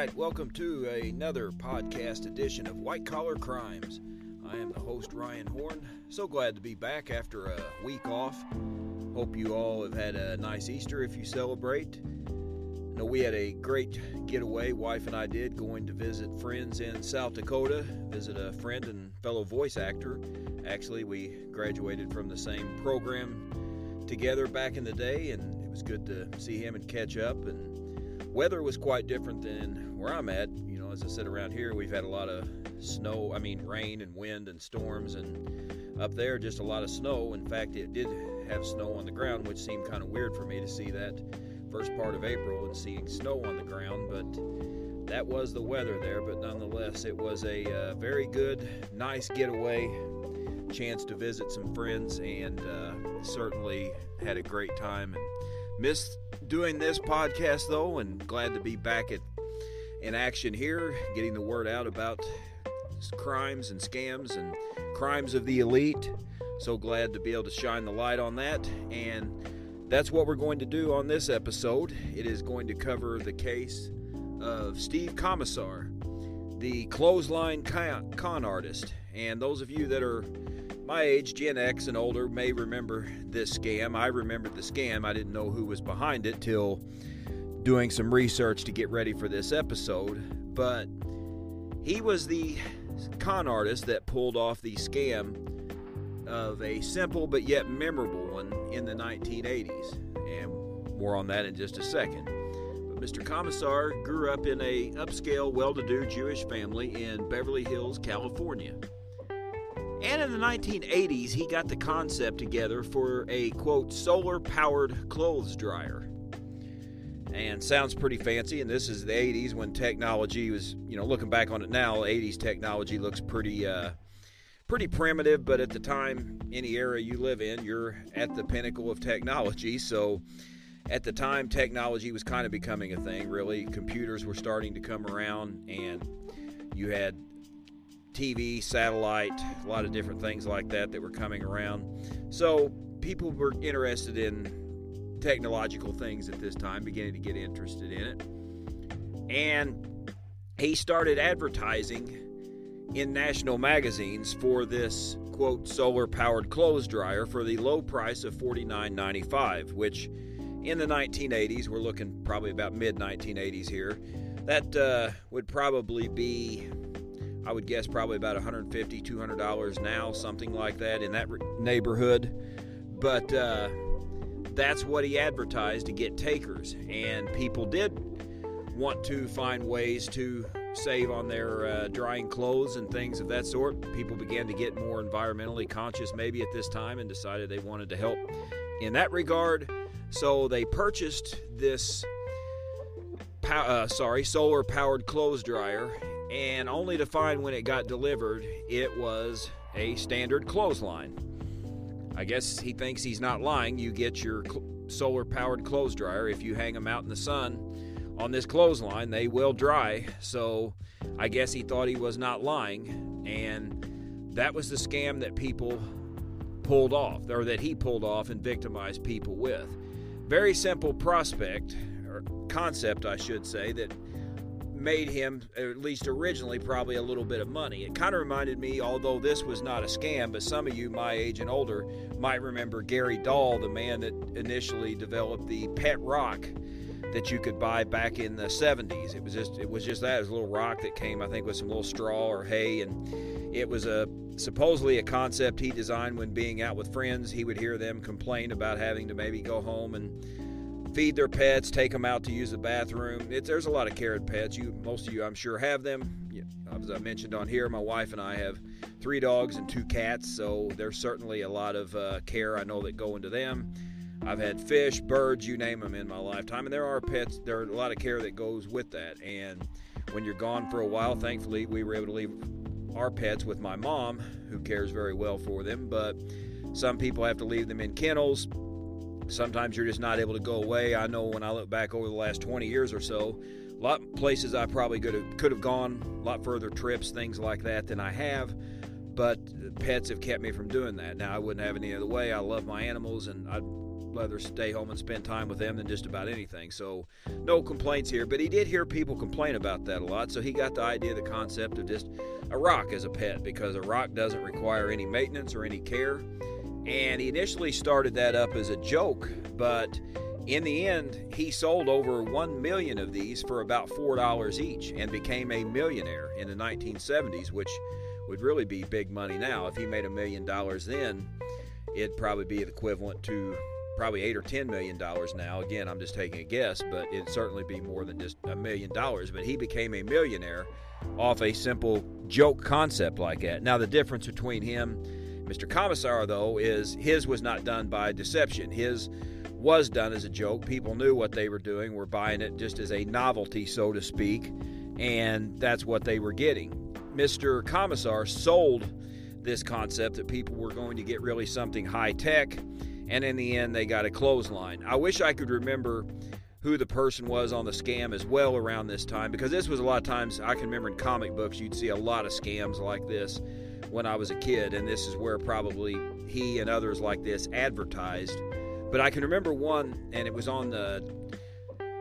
right, welcome to another podcast edition of White Collar Crimes. I am the host, Ryan Horn. So glad to be back after a week off. Hope you all have had a nice Easter if you celebrate. know we had a great getaway, wife and I did, going to visit friends in South Dakota, visit a friend and fellow voice actor. Actually, we graduated from the same program together back in the day, and it was good to see him and catch up and weather was quite different than where I'm at. You know, as I said, around here we've had a lot of snow, I mean, rain and wind and storms, and up there just a lot of snow. In fact, it did have snow on the ground, which seemed kind of weird for me to see that first part of April and seeing snow on the ground, but that was the weather there. But nonetheless, it was a uh, very good, nice getaway, chance to visit some friends, and uh, certainly had a great time. And missed doing this podcast though, and glad to be back at in action here, getting the word out about crimes and scams and crimes of the elite. So glad to be able to shine the light on that, and that's what we're going to do on this episode. It is going to cover the case of Steve Comisar, the clothesline con artist. And those of you that are my age, Gen X and older, may remember this scam. I remembered the scam. I didn't know who was behind it till doing some research to get ready for this episode. But he was the con artist that pulled off the scam of a simple but yet memorable one in the 1980s. And more on that in just a second. But Mr. Comisar grew up in a upscale, well-to-do Jewish family in Beverly Hills, California. And in the 1980s, he got the concept together for a quote solar powered clothes dryer. And sounds pretty fancy. And this is the 80s when technology was, you know, looking back on it now, 80s technology looks pretty, uh, pretty primitive. But at the time, any era you live in, you're at the pinnacle of technology. So at the time, technology was kind of becoming a thing, really. Computers were starting to come around, and you had TV, satellite, a lot of different things like that that were coming around. So people were interested in technological things at this time, beginning to get interested in it. And he started advertising in national magazines for this quote solar powered clothes dryer for the low price of $49.95, which in the 1980s, we're looking probably about mid 1980s here, that uh, would probably be I would guess probably about 150 $200 now, something like that in that neighborhood. But uh, that's what he advertised to get takers. And people did want to find ways to save on their uh, drying clothes and things of that sort. People began to get more environmentally conscious maybe at this time and decided they wanted to help in that regard. So they purchased this, uh, sorry, solar powered clothes dryer and only to find when it got delivered it was a standard clothesline. I guess he thinks he's not lying. You get your solar powered clothes dryer. If you hang them out in the sun on this clothesline, they will dry. So I guess he thought he was not lying. And that was the scam that people pulled off, or that he pulled off and victimized people with. Very simple prospect, or concept, I should say, that made him, at least originally, probably a little bit of money. It kind of reminded me, although this was not a scam, but some of you my age and older might remember Gary Dahl, the man that initially developed the pet rock that you could buy back in the 70s. It was just it was just that it was a little rock that came I think with some little straw or hay and it was a supposedly a concept he designed when being out with friends. He would hear them complain about having to maybe go home and feed their pets, take them out to use the bathroom. There's a lot of care pets. You, most of you, I'm sure, have them. As I mentioned on here, my wife and I have three dogs and two cats, so there's certainly a lot of uh, care I know that go into them. I've had fish, birds, you name them in my lifetime, and there are pets. There are a lot of care that goes with that. And when you're gone for a while, thankfully, we were able to leave our pets with my mom, who cares very well for them. But some people have to leave them in kennels Sometimes you're just not able to go away. I know when I look back over the last 20 years or so, a lot of places I probably could have, could have gone, a lot further trips, things like that than I have. but pets have kept me from doing that. Now I wouldn't have any other way. I love my animals, and I'd rather stay home and spend time with them than just about anything. So no complaints here. But he did hear people complain about that a lot, so he got the idea, the concept of just a rock as a pet because a rock doesn't require any maintenance or any care. And he initially started that up as a joke, but in the end, he sold over 1 million of these for about $4 each and became a millionaire in the 1970s, which would really be big money now. If he made a million dollars then, it'd probably be equivalent to probably eight or ten million dollars now. Again, I'm just taking a guess, but it'd certainly be more than just a million dollars. But he became a millionaire off a simple joke concept like that. Now, the difference between him, Mr. Comisar, though, is his was not done by deception. His was done as a joke. People knew what they were doing, were buying it just as a novelty, so to speak, and that's what they were getting. Mr. Comisar sold this concept that people were going to get really something high tech and in the end, they got a clothesline. I wish I could remember who the person was on the scam as well around this time because this was a lot of times I can remember in comic books you'd see a lot of scams like this when I was a kid, and this is where probably he and others like this advertised. But I can remember one, and it was on the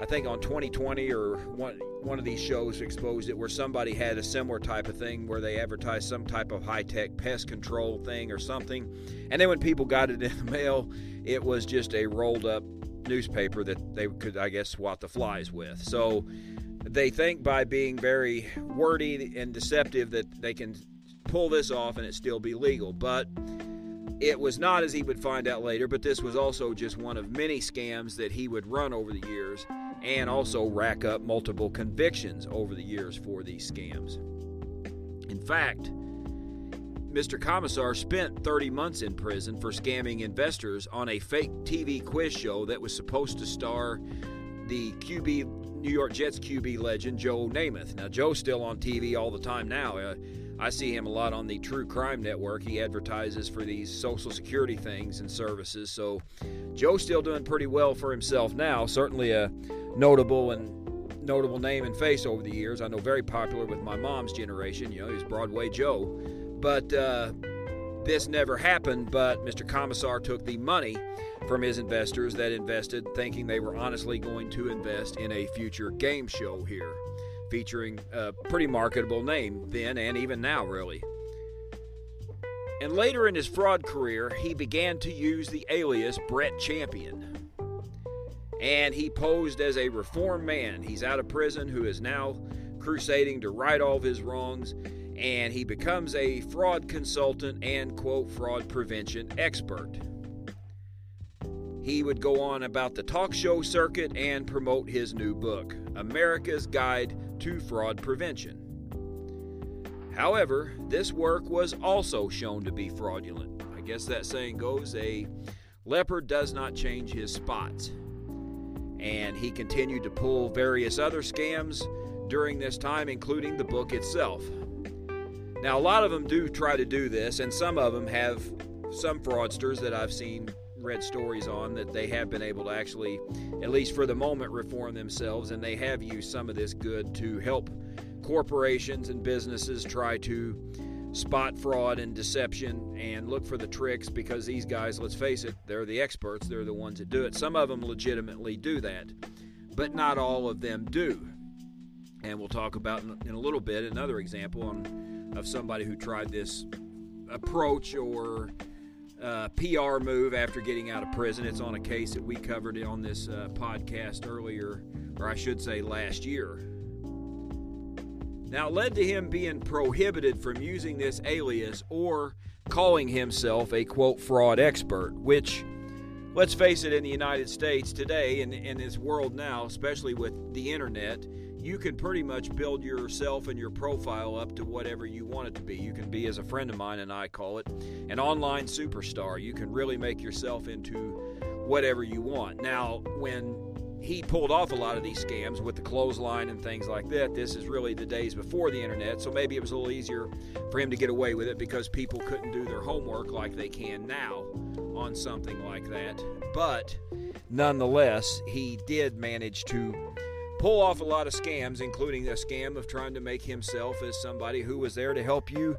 I think on 2020 or one one of these shows exposed it where somebody had a similar type of thing where they advertised some type of high-tech pest control thing or something. And then when people got it in the mail, it was just a rolled up newspaper that they could I guess swat the flies with. So they think by being very wordy and deceptive that they can pull this off and it still be legal. But it was not, as he would find out later, but this was also just one of many scams that he would run over the years and also rack up multiple convictions over the years for these scams. In fact, Mr. Comisar spent 30 months in prison for scamming investors on a fake TV quiz show that was supposed to star the QB New York Jets QB legend Joe Namath. Now Joe's still on TV all the time now. Uh, I see him a lot on the True Crime Network. He advertises for these Social Security things and services. So Joe's still doing pretty well for himself now. Certainly a notable and notable name and face over the years. I know very popular with my mom's generation. You know, he's Broadway Joe. But uh, this never happened. But Mr. Comisar took the money from his investors that invested, thinking they were honestly going to invest in a future game show here, featuring a pretty marketable name then and even now, really. And later in his fraud career, he began to use the alias Brett Champion and he posed as a reformed man. He's out of prison who is now crusading to right all of his wrongs, and he becomes a fraud consultant and, quote, fraud prevention expert. He would go on about the talk show circuit and promote his new book, America's Guide to Fraud Prevention. However, this work was also shown to be fraudulent. I guess that saying goes a leopard does not change his spots and he continued to pull various other scams during this time, including the book itself. Now, a lot of them do try to do this, and some of them have some fraudsters that I've seen read stories on that they have been able to actually, at least for the moment, reform themselves, and they have used some of this good to help corporations and businesses try to spot fraud and deception and look for the tricks because these guys, let's face it, they're the experts. They're the ones that do it. Some of them legitimately do that, but not all of them do. And we'll talk about in a little bit another example on, of somebody who tried this approach or uh, PR move after getting out of prison. It's on a case that we covered on this uh, podcast earlier, or I should say last year. Now, it led to him being prohibited from using this alias or calling himself a quote fraud expert, which, let's face it, in the United States today and in this world now, especially with the internet, you can pretty much build yourself and your profile up to whatever you want it to be. You can be, as a friend of mine and I call it, an online superstar. You can really make yourself into whatever you want. Now, when he pulled off a lot of these scams with the clothesline and things like that. This is really the days before the internet, so maybe it was a little easier for him to get away with it because people couldn't do their homework like they can now on something like that. But nonetheless, he did manage to pull off a lot of scams, including a scam of trying to make himself as somebody who was there to help you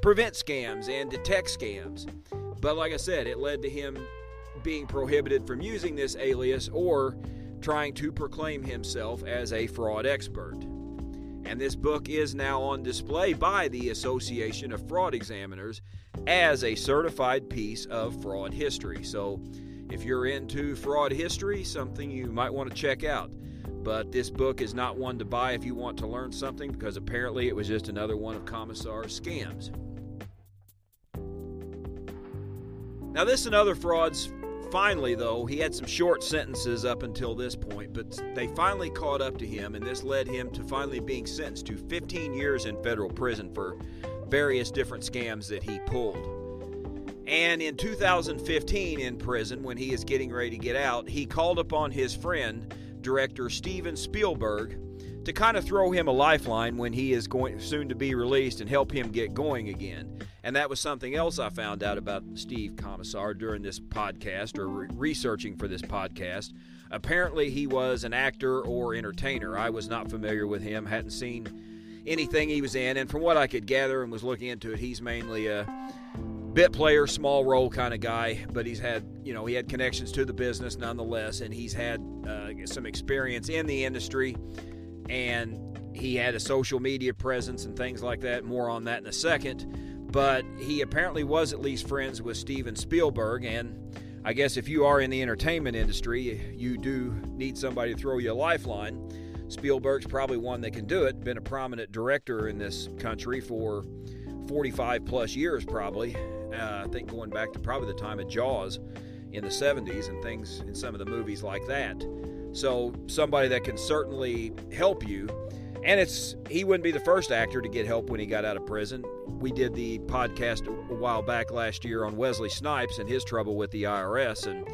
prevent scams and detect scams. But like I said, it led to him being prohibited from using this alias or trying to proclaim himself as a fraud expert. And this book is now on display by the Association of Fraud Examiners as a certified piece of fraud history. So, if you're into fraud history, something you might want to check out. But this book is not one to buy if you want to learn something because apparently it was just another one of Comisar's scams. Now, this and other frauds Finally, though, he had some short sentences up until this point, but they finally caught up to him, and this led him to finally being sentenced to 15 years in federal prison for various different scams that he pulled. And in 2015, in prison, when he is getting ready to get out, he called upon his friend, director Steven Spielberg, to kind of throw him a lifeline when he is going soon to be released and help him get going again. And that was something else I found out about Steve Comisar during this podcast or re- researching for this podcast. Apparently, he was an actor or entertainer. I was not familiar with him, hadn't seen anything he was in. And from what I could gather and was looking into it, he's mainly a bit player, small role kind of guy, but he's had, you know, he had connections to the business nonetheless, and he's had uh, some experience in the industry, and he had a social media presence and things like that. More on that in a second but he apparently was at least friends with Steven Spielberg. And I guess if you are in the entertainment industry, you do need somebody to throw you a lifeline. Spielberg's probably one that can do it. Been a prominent director in this country for 45 plus years, probably. Uh, I think going back to probably the time of Jaws in the 70s and things in some of the movies like that. So, somebody that can certainly help you and it's he wouldn't be the first actor to get help when he got out of prison. We did the podcast a while back last year on Wesley Snipes and his trouble with the IRS, and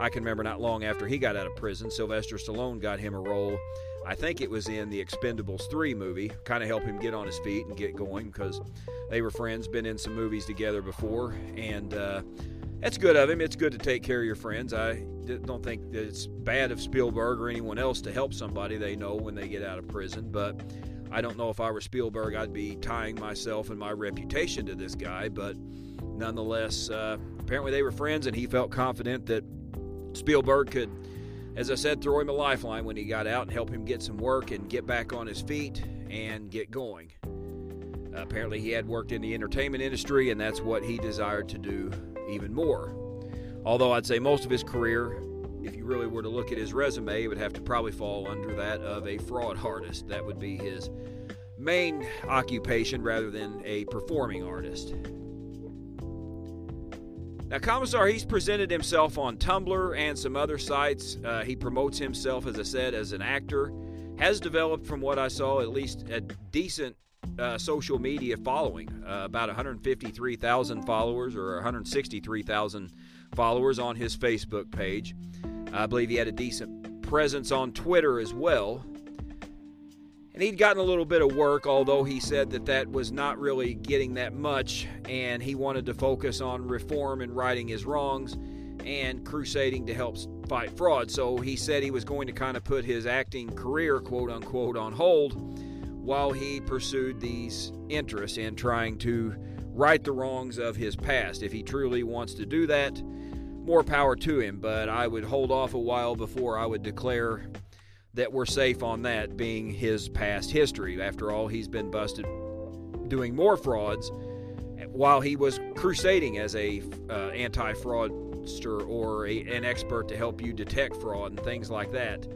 I can remember not long after he got out of prison, Sylvester Stallone got him a role. I think it was in the Expendables 3 movie, kind of help him get on his feet and get going because they were friends, been in some movies together before, and uh, that's good of him. It's good to take care of your friends. I don't think that it's bad of Spielberg or anyone else to help somebody they know when they get out of prison, but I don't know if I were Spielberg, I'd be tying myself and my reputation to this guy. But nonetheless, uh, apparently they were friends, and he felt confident that Spielberg could, as I said, throw him a lifeline when he got out and help him get some work and get back on his feet and get going. Apparently, he had worked in the entertainment industry, and that's what he desired to do even more. Although I'd say most of his career, if you really were to look at his resume, it would have to probably fall under that of a fraud artist. That would be his main occupation rather than a performing artist. Now, Comisar, he's presented himself on Tumblr and some other sites. Uh, he promotes himself, as I said, as an actor. Has developed, from what I saw, at least a decent uh, social media following, uh, about 153,000 followers or 163,000 followers on his Facebook page. I believe he had a decent presence on Twitter as well. And he'd gotten a little bit of work, although he said that that was not really getting that much, and he wanted to focus on reform and righting his wrongs and crusading to help fight fraud. So he said he was going to kind of put his acting career, quote unquote, on hold while he pursued these interests in trying to right the wrongs of his past. If he truly wants to do that, more power to him, but I would hold off a while before I would declare that we're safe on that being his past history. After all, he's been busted doing more frauds while he was crusading as a uh, anti-fraudster or a, an expert to help you detect fraud and things like that.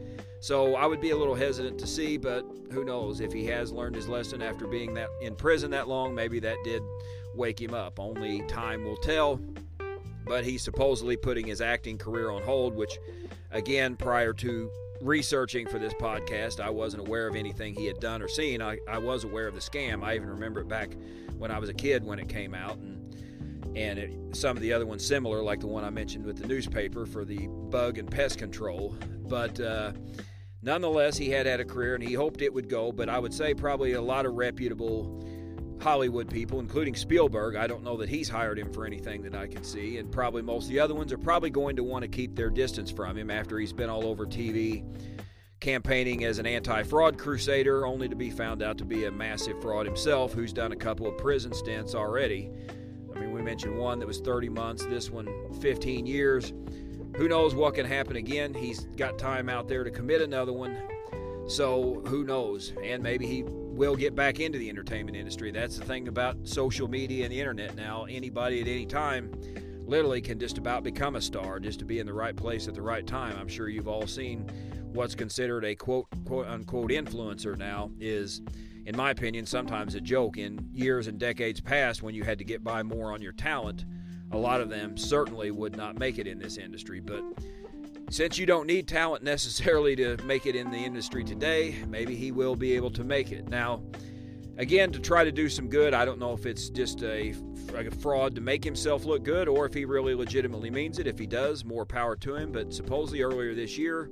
So I would be a little hesitant to see, but who knows if he has learned his lesson after being that in prison that long, maybe that did wake him up. Only time will tell. But he's supposedly putting his acting career on hold, which again, prior to researching for this podcast, I wasn't aware of anything he had done or seen. I, I was aware of the scam. I even remember it back when I was a kid when it came out and and it, some of the other ones similar, like the one I mentioned with the newspaper for the bug and pest control. But uh, Nonetheless, he had had a career and he hoped it would go, but I would say probably a lot of reputable Hollywood people, including Spielberg. I don't know that he's hired him for anything that I can see, and probably most of the other ones are probably going to want to keep their distance from him after he's been all over TV campaigning as an anti fraud crusader, only to be found out to be a massive fraud himself who's done a couple of prison stints already. I mean, we mentioned one that was 30 months, this one 15 years. Who knows what can happen again? He's got time out there to commit another one. So who knows? And maybe he will get back into the entertainment industry. That's the thing about social media and the internet now. Anybody at any time literally can just about become a star just to be in the right place at the right time. I'm sure you've all seen what's considered a quote quote unquote influencer now is in my opinion sometimes a joke in years and decades past when you had to get by more on your talent a lot of them certainly would not make it in this industry but since you don't need talent necessarily to make it in the industry today maybe he will be able to make it now again to try to do some good i don't know if it's just a a fraud to make himself look good or if he really legitimately means it. If he does, more power to him. But supposedly earlier this year,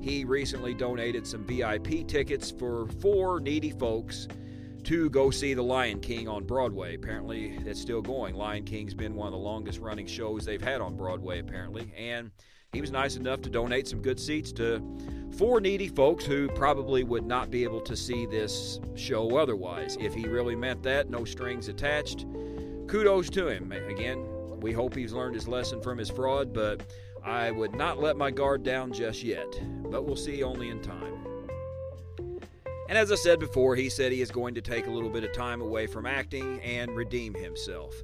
he recently donated some VIP tickets for four needy folks to go see The Lion King on Broadway. Apparently, it's still going. Lion King's been one of the longest running shows they've had on Broadway, apparently. And he was nice enough to donate some good seats to four needy folks who probably would not be able to see this show otherwise. If he really meant that, no strings attached kudos to him. Again, we hope he's learned his lesson from his fraud, but I would not let my guard down just yet. But we'll see only in time. And as I said before, he said he is going to take a little bit of time away from acting and redeem himself.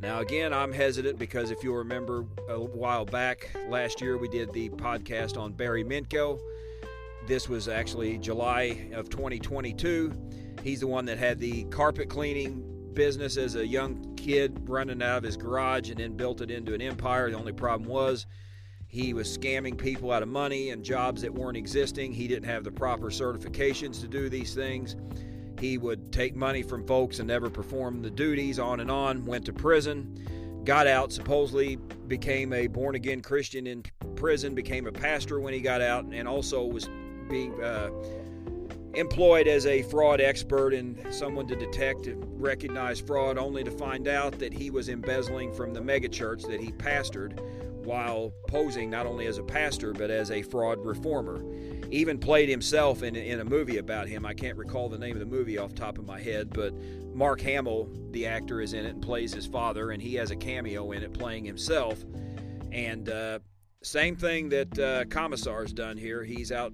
Now, again, I'm hesitant because if you'll remember a while back, last year we did the podcast on Barry Minkow. This was actually July of 2022. He's the one that had the carpet cleaning business as a young kid running out of his garage and then built it into an empire. The only problem was he was scamming people out of money and jobs that weren't existing. He didn't have the proper certifications to do these things. He would take money from folks and never perform the duties, on and on. Went to prison, got out, supposedly became a born again Christian in prison, became a pastor when he got out, and also was being. Uh, employed as a fraud expert and someone to detect and recognize fraud, only to find out that he was embezzling from the megachurch that he pastored while posing not only as a pastor but as a fraud reformer. Even played himself in, in a movie about him. I can't recall the name of the movie off top of my head, but Mark Hamill, the actor, is in it and plays his father, and he has a cameo in it playing himself. And uh, same thing that uh, Comisar's done here. He's out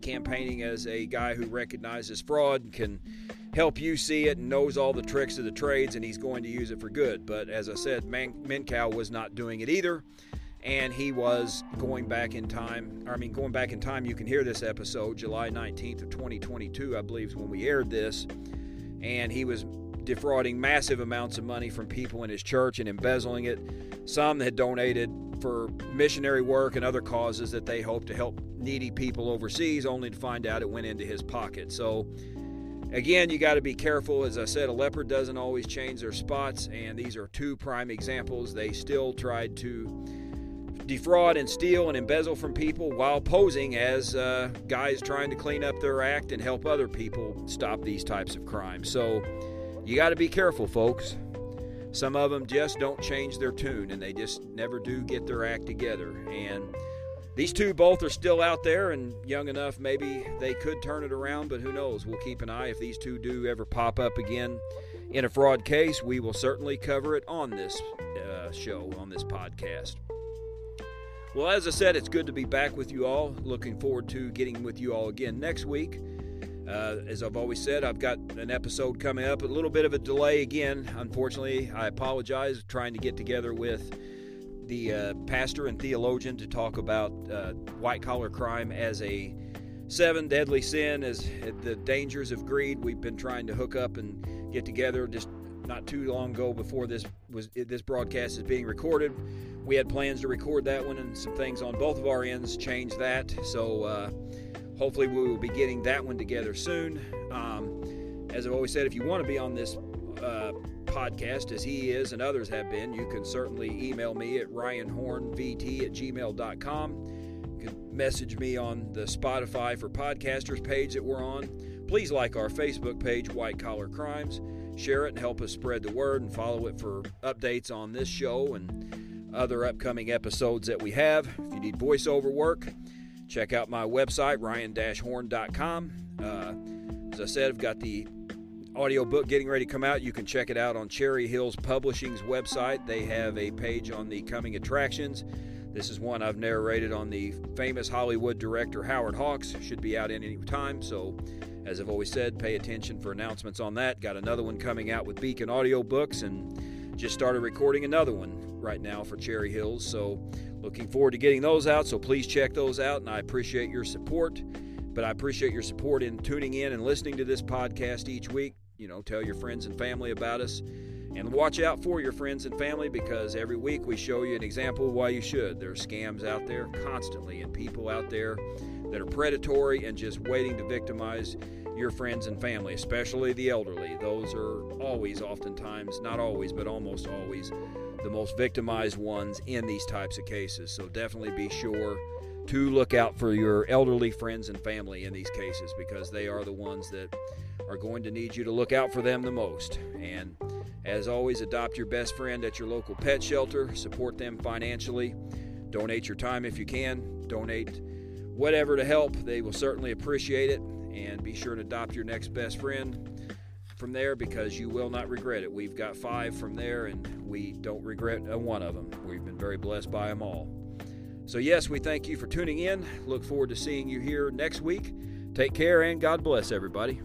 campaigning as a guy who recognizes fraud and can help you see it and knows all the tricks of the trades, and he's going to use it for good. But as I said, Man- Minkow was not doing it either, and he was going back in time. I mean, going back in time, you can hear this episode, July 19th of 2022, I believe, is when we aired this, and he was defrauding massive amounts of money from people in his church and embezzling it. Some had donated for missionary work and other causes that they hoped to help needy people overseas, only to find out it went into his pocket. So, again, you got to be careful. As I said, a leopard doesn't always change their spots, and these are two prime examples. They still tried to defraud and steal and embezzle from people while posing as uh, guys trying to clean up their act and help other people stop these types of crimes. So, you got to be careful, folks. Some of them just don't change their tune and they just never do get their act together. And these two both are still out there and young enough, maybe they could turn it around, but who knows? We'll keep an eye. If these two do ever pop up again in a fraud case, we will certainly cover it on this uh, show, on this podcast. Well, as I said, it's good to be back with you all. Looking forward to getting with you all again next week. Uh, as I've always said, I've got an episode coming up. A little bit of a delay again. Unfortunately, I apologize. Trying to get together with the uh, pastor and theologian to talk about uh, white collar crime as a seven deadly sin, as the dangers of greed. We've been trying to hook up and get together just not too long ago before this was this broadcast is being recorded. We had plans to record that one, and some things on both of our ends changed that. So uh, hopefully we will be getting that one together soon. Um, as I've always said, if you want to be on this uh, podcast, as he is and others have been, you can certainly email me at ryanhornvt at gmail.com. You can message me on the Spotify for Podcasters page that we're on. Please like our Facebook page, White Collar Crimes. Share it and help us spread the word and follow it for updates on this show and other upcoming episodes that we have. If you need voiceover work, check out my website, ryan-horn.com. Uh, as I said, I've got the audio book getting ready to come out. You can check it out on Cherry Hills Publishing's website. They have a page on the coming attractions. This is one I've narrated on the famous Hollywood director Howard Hawks. Should be out any time, so as I've always said, pay attention for announcements on that. Got another one coming out with Beacon Audio Books and just started recording another one right now for Cherry Hills. So looking forward to getting those out. So please check those out, and I appreciate your support. But I appreciate your support in tuning in and listening to this podcast each week. You know, tell your friends and family about us. And watch out for your friends and family because every week we show you an example why you should. There are scams out there constantly and people out there that are predatory and just waiting to victimize your friends and family, especially the elderly. Those are always, oftentimes, not always, but almost always, the most victimized ones in these types of cases. So definitely be sure to look out for your elderly friends and family in these cases because they are the ones that are going to need you to look out for them the most. And as always, adopt your best friend at your local pet shelter, support them financially, donate your time if you can, donate whatever to help. They will certainly appreciate it. And be sure to adopt your next best friend from there because you will not regret it. We've got five from there, and we don't regret a one of them. We've been very blessed by them all. So, yes, we thank you for tuning in. Look forward to seeing you here next week. Take care and God bless everybody.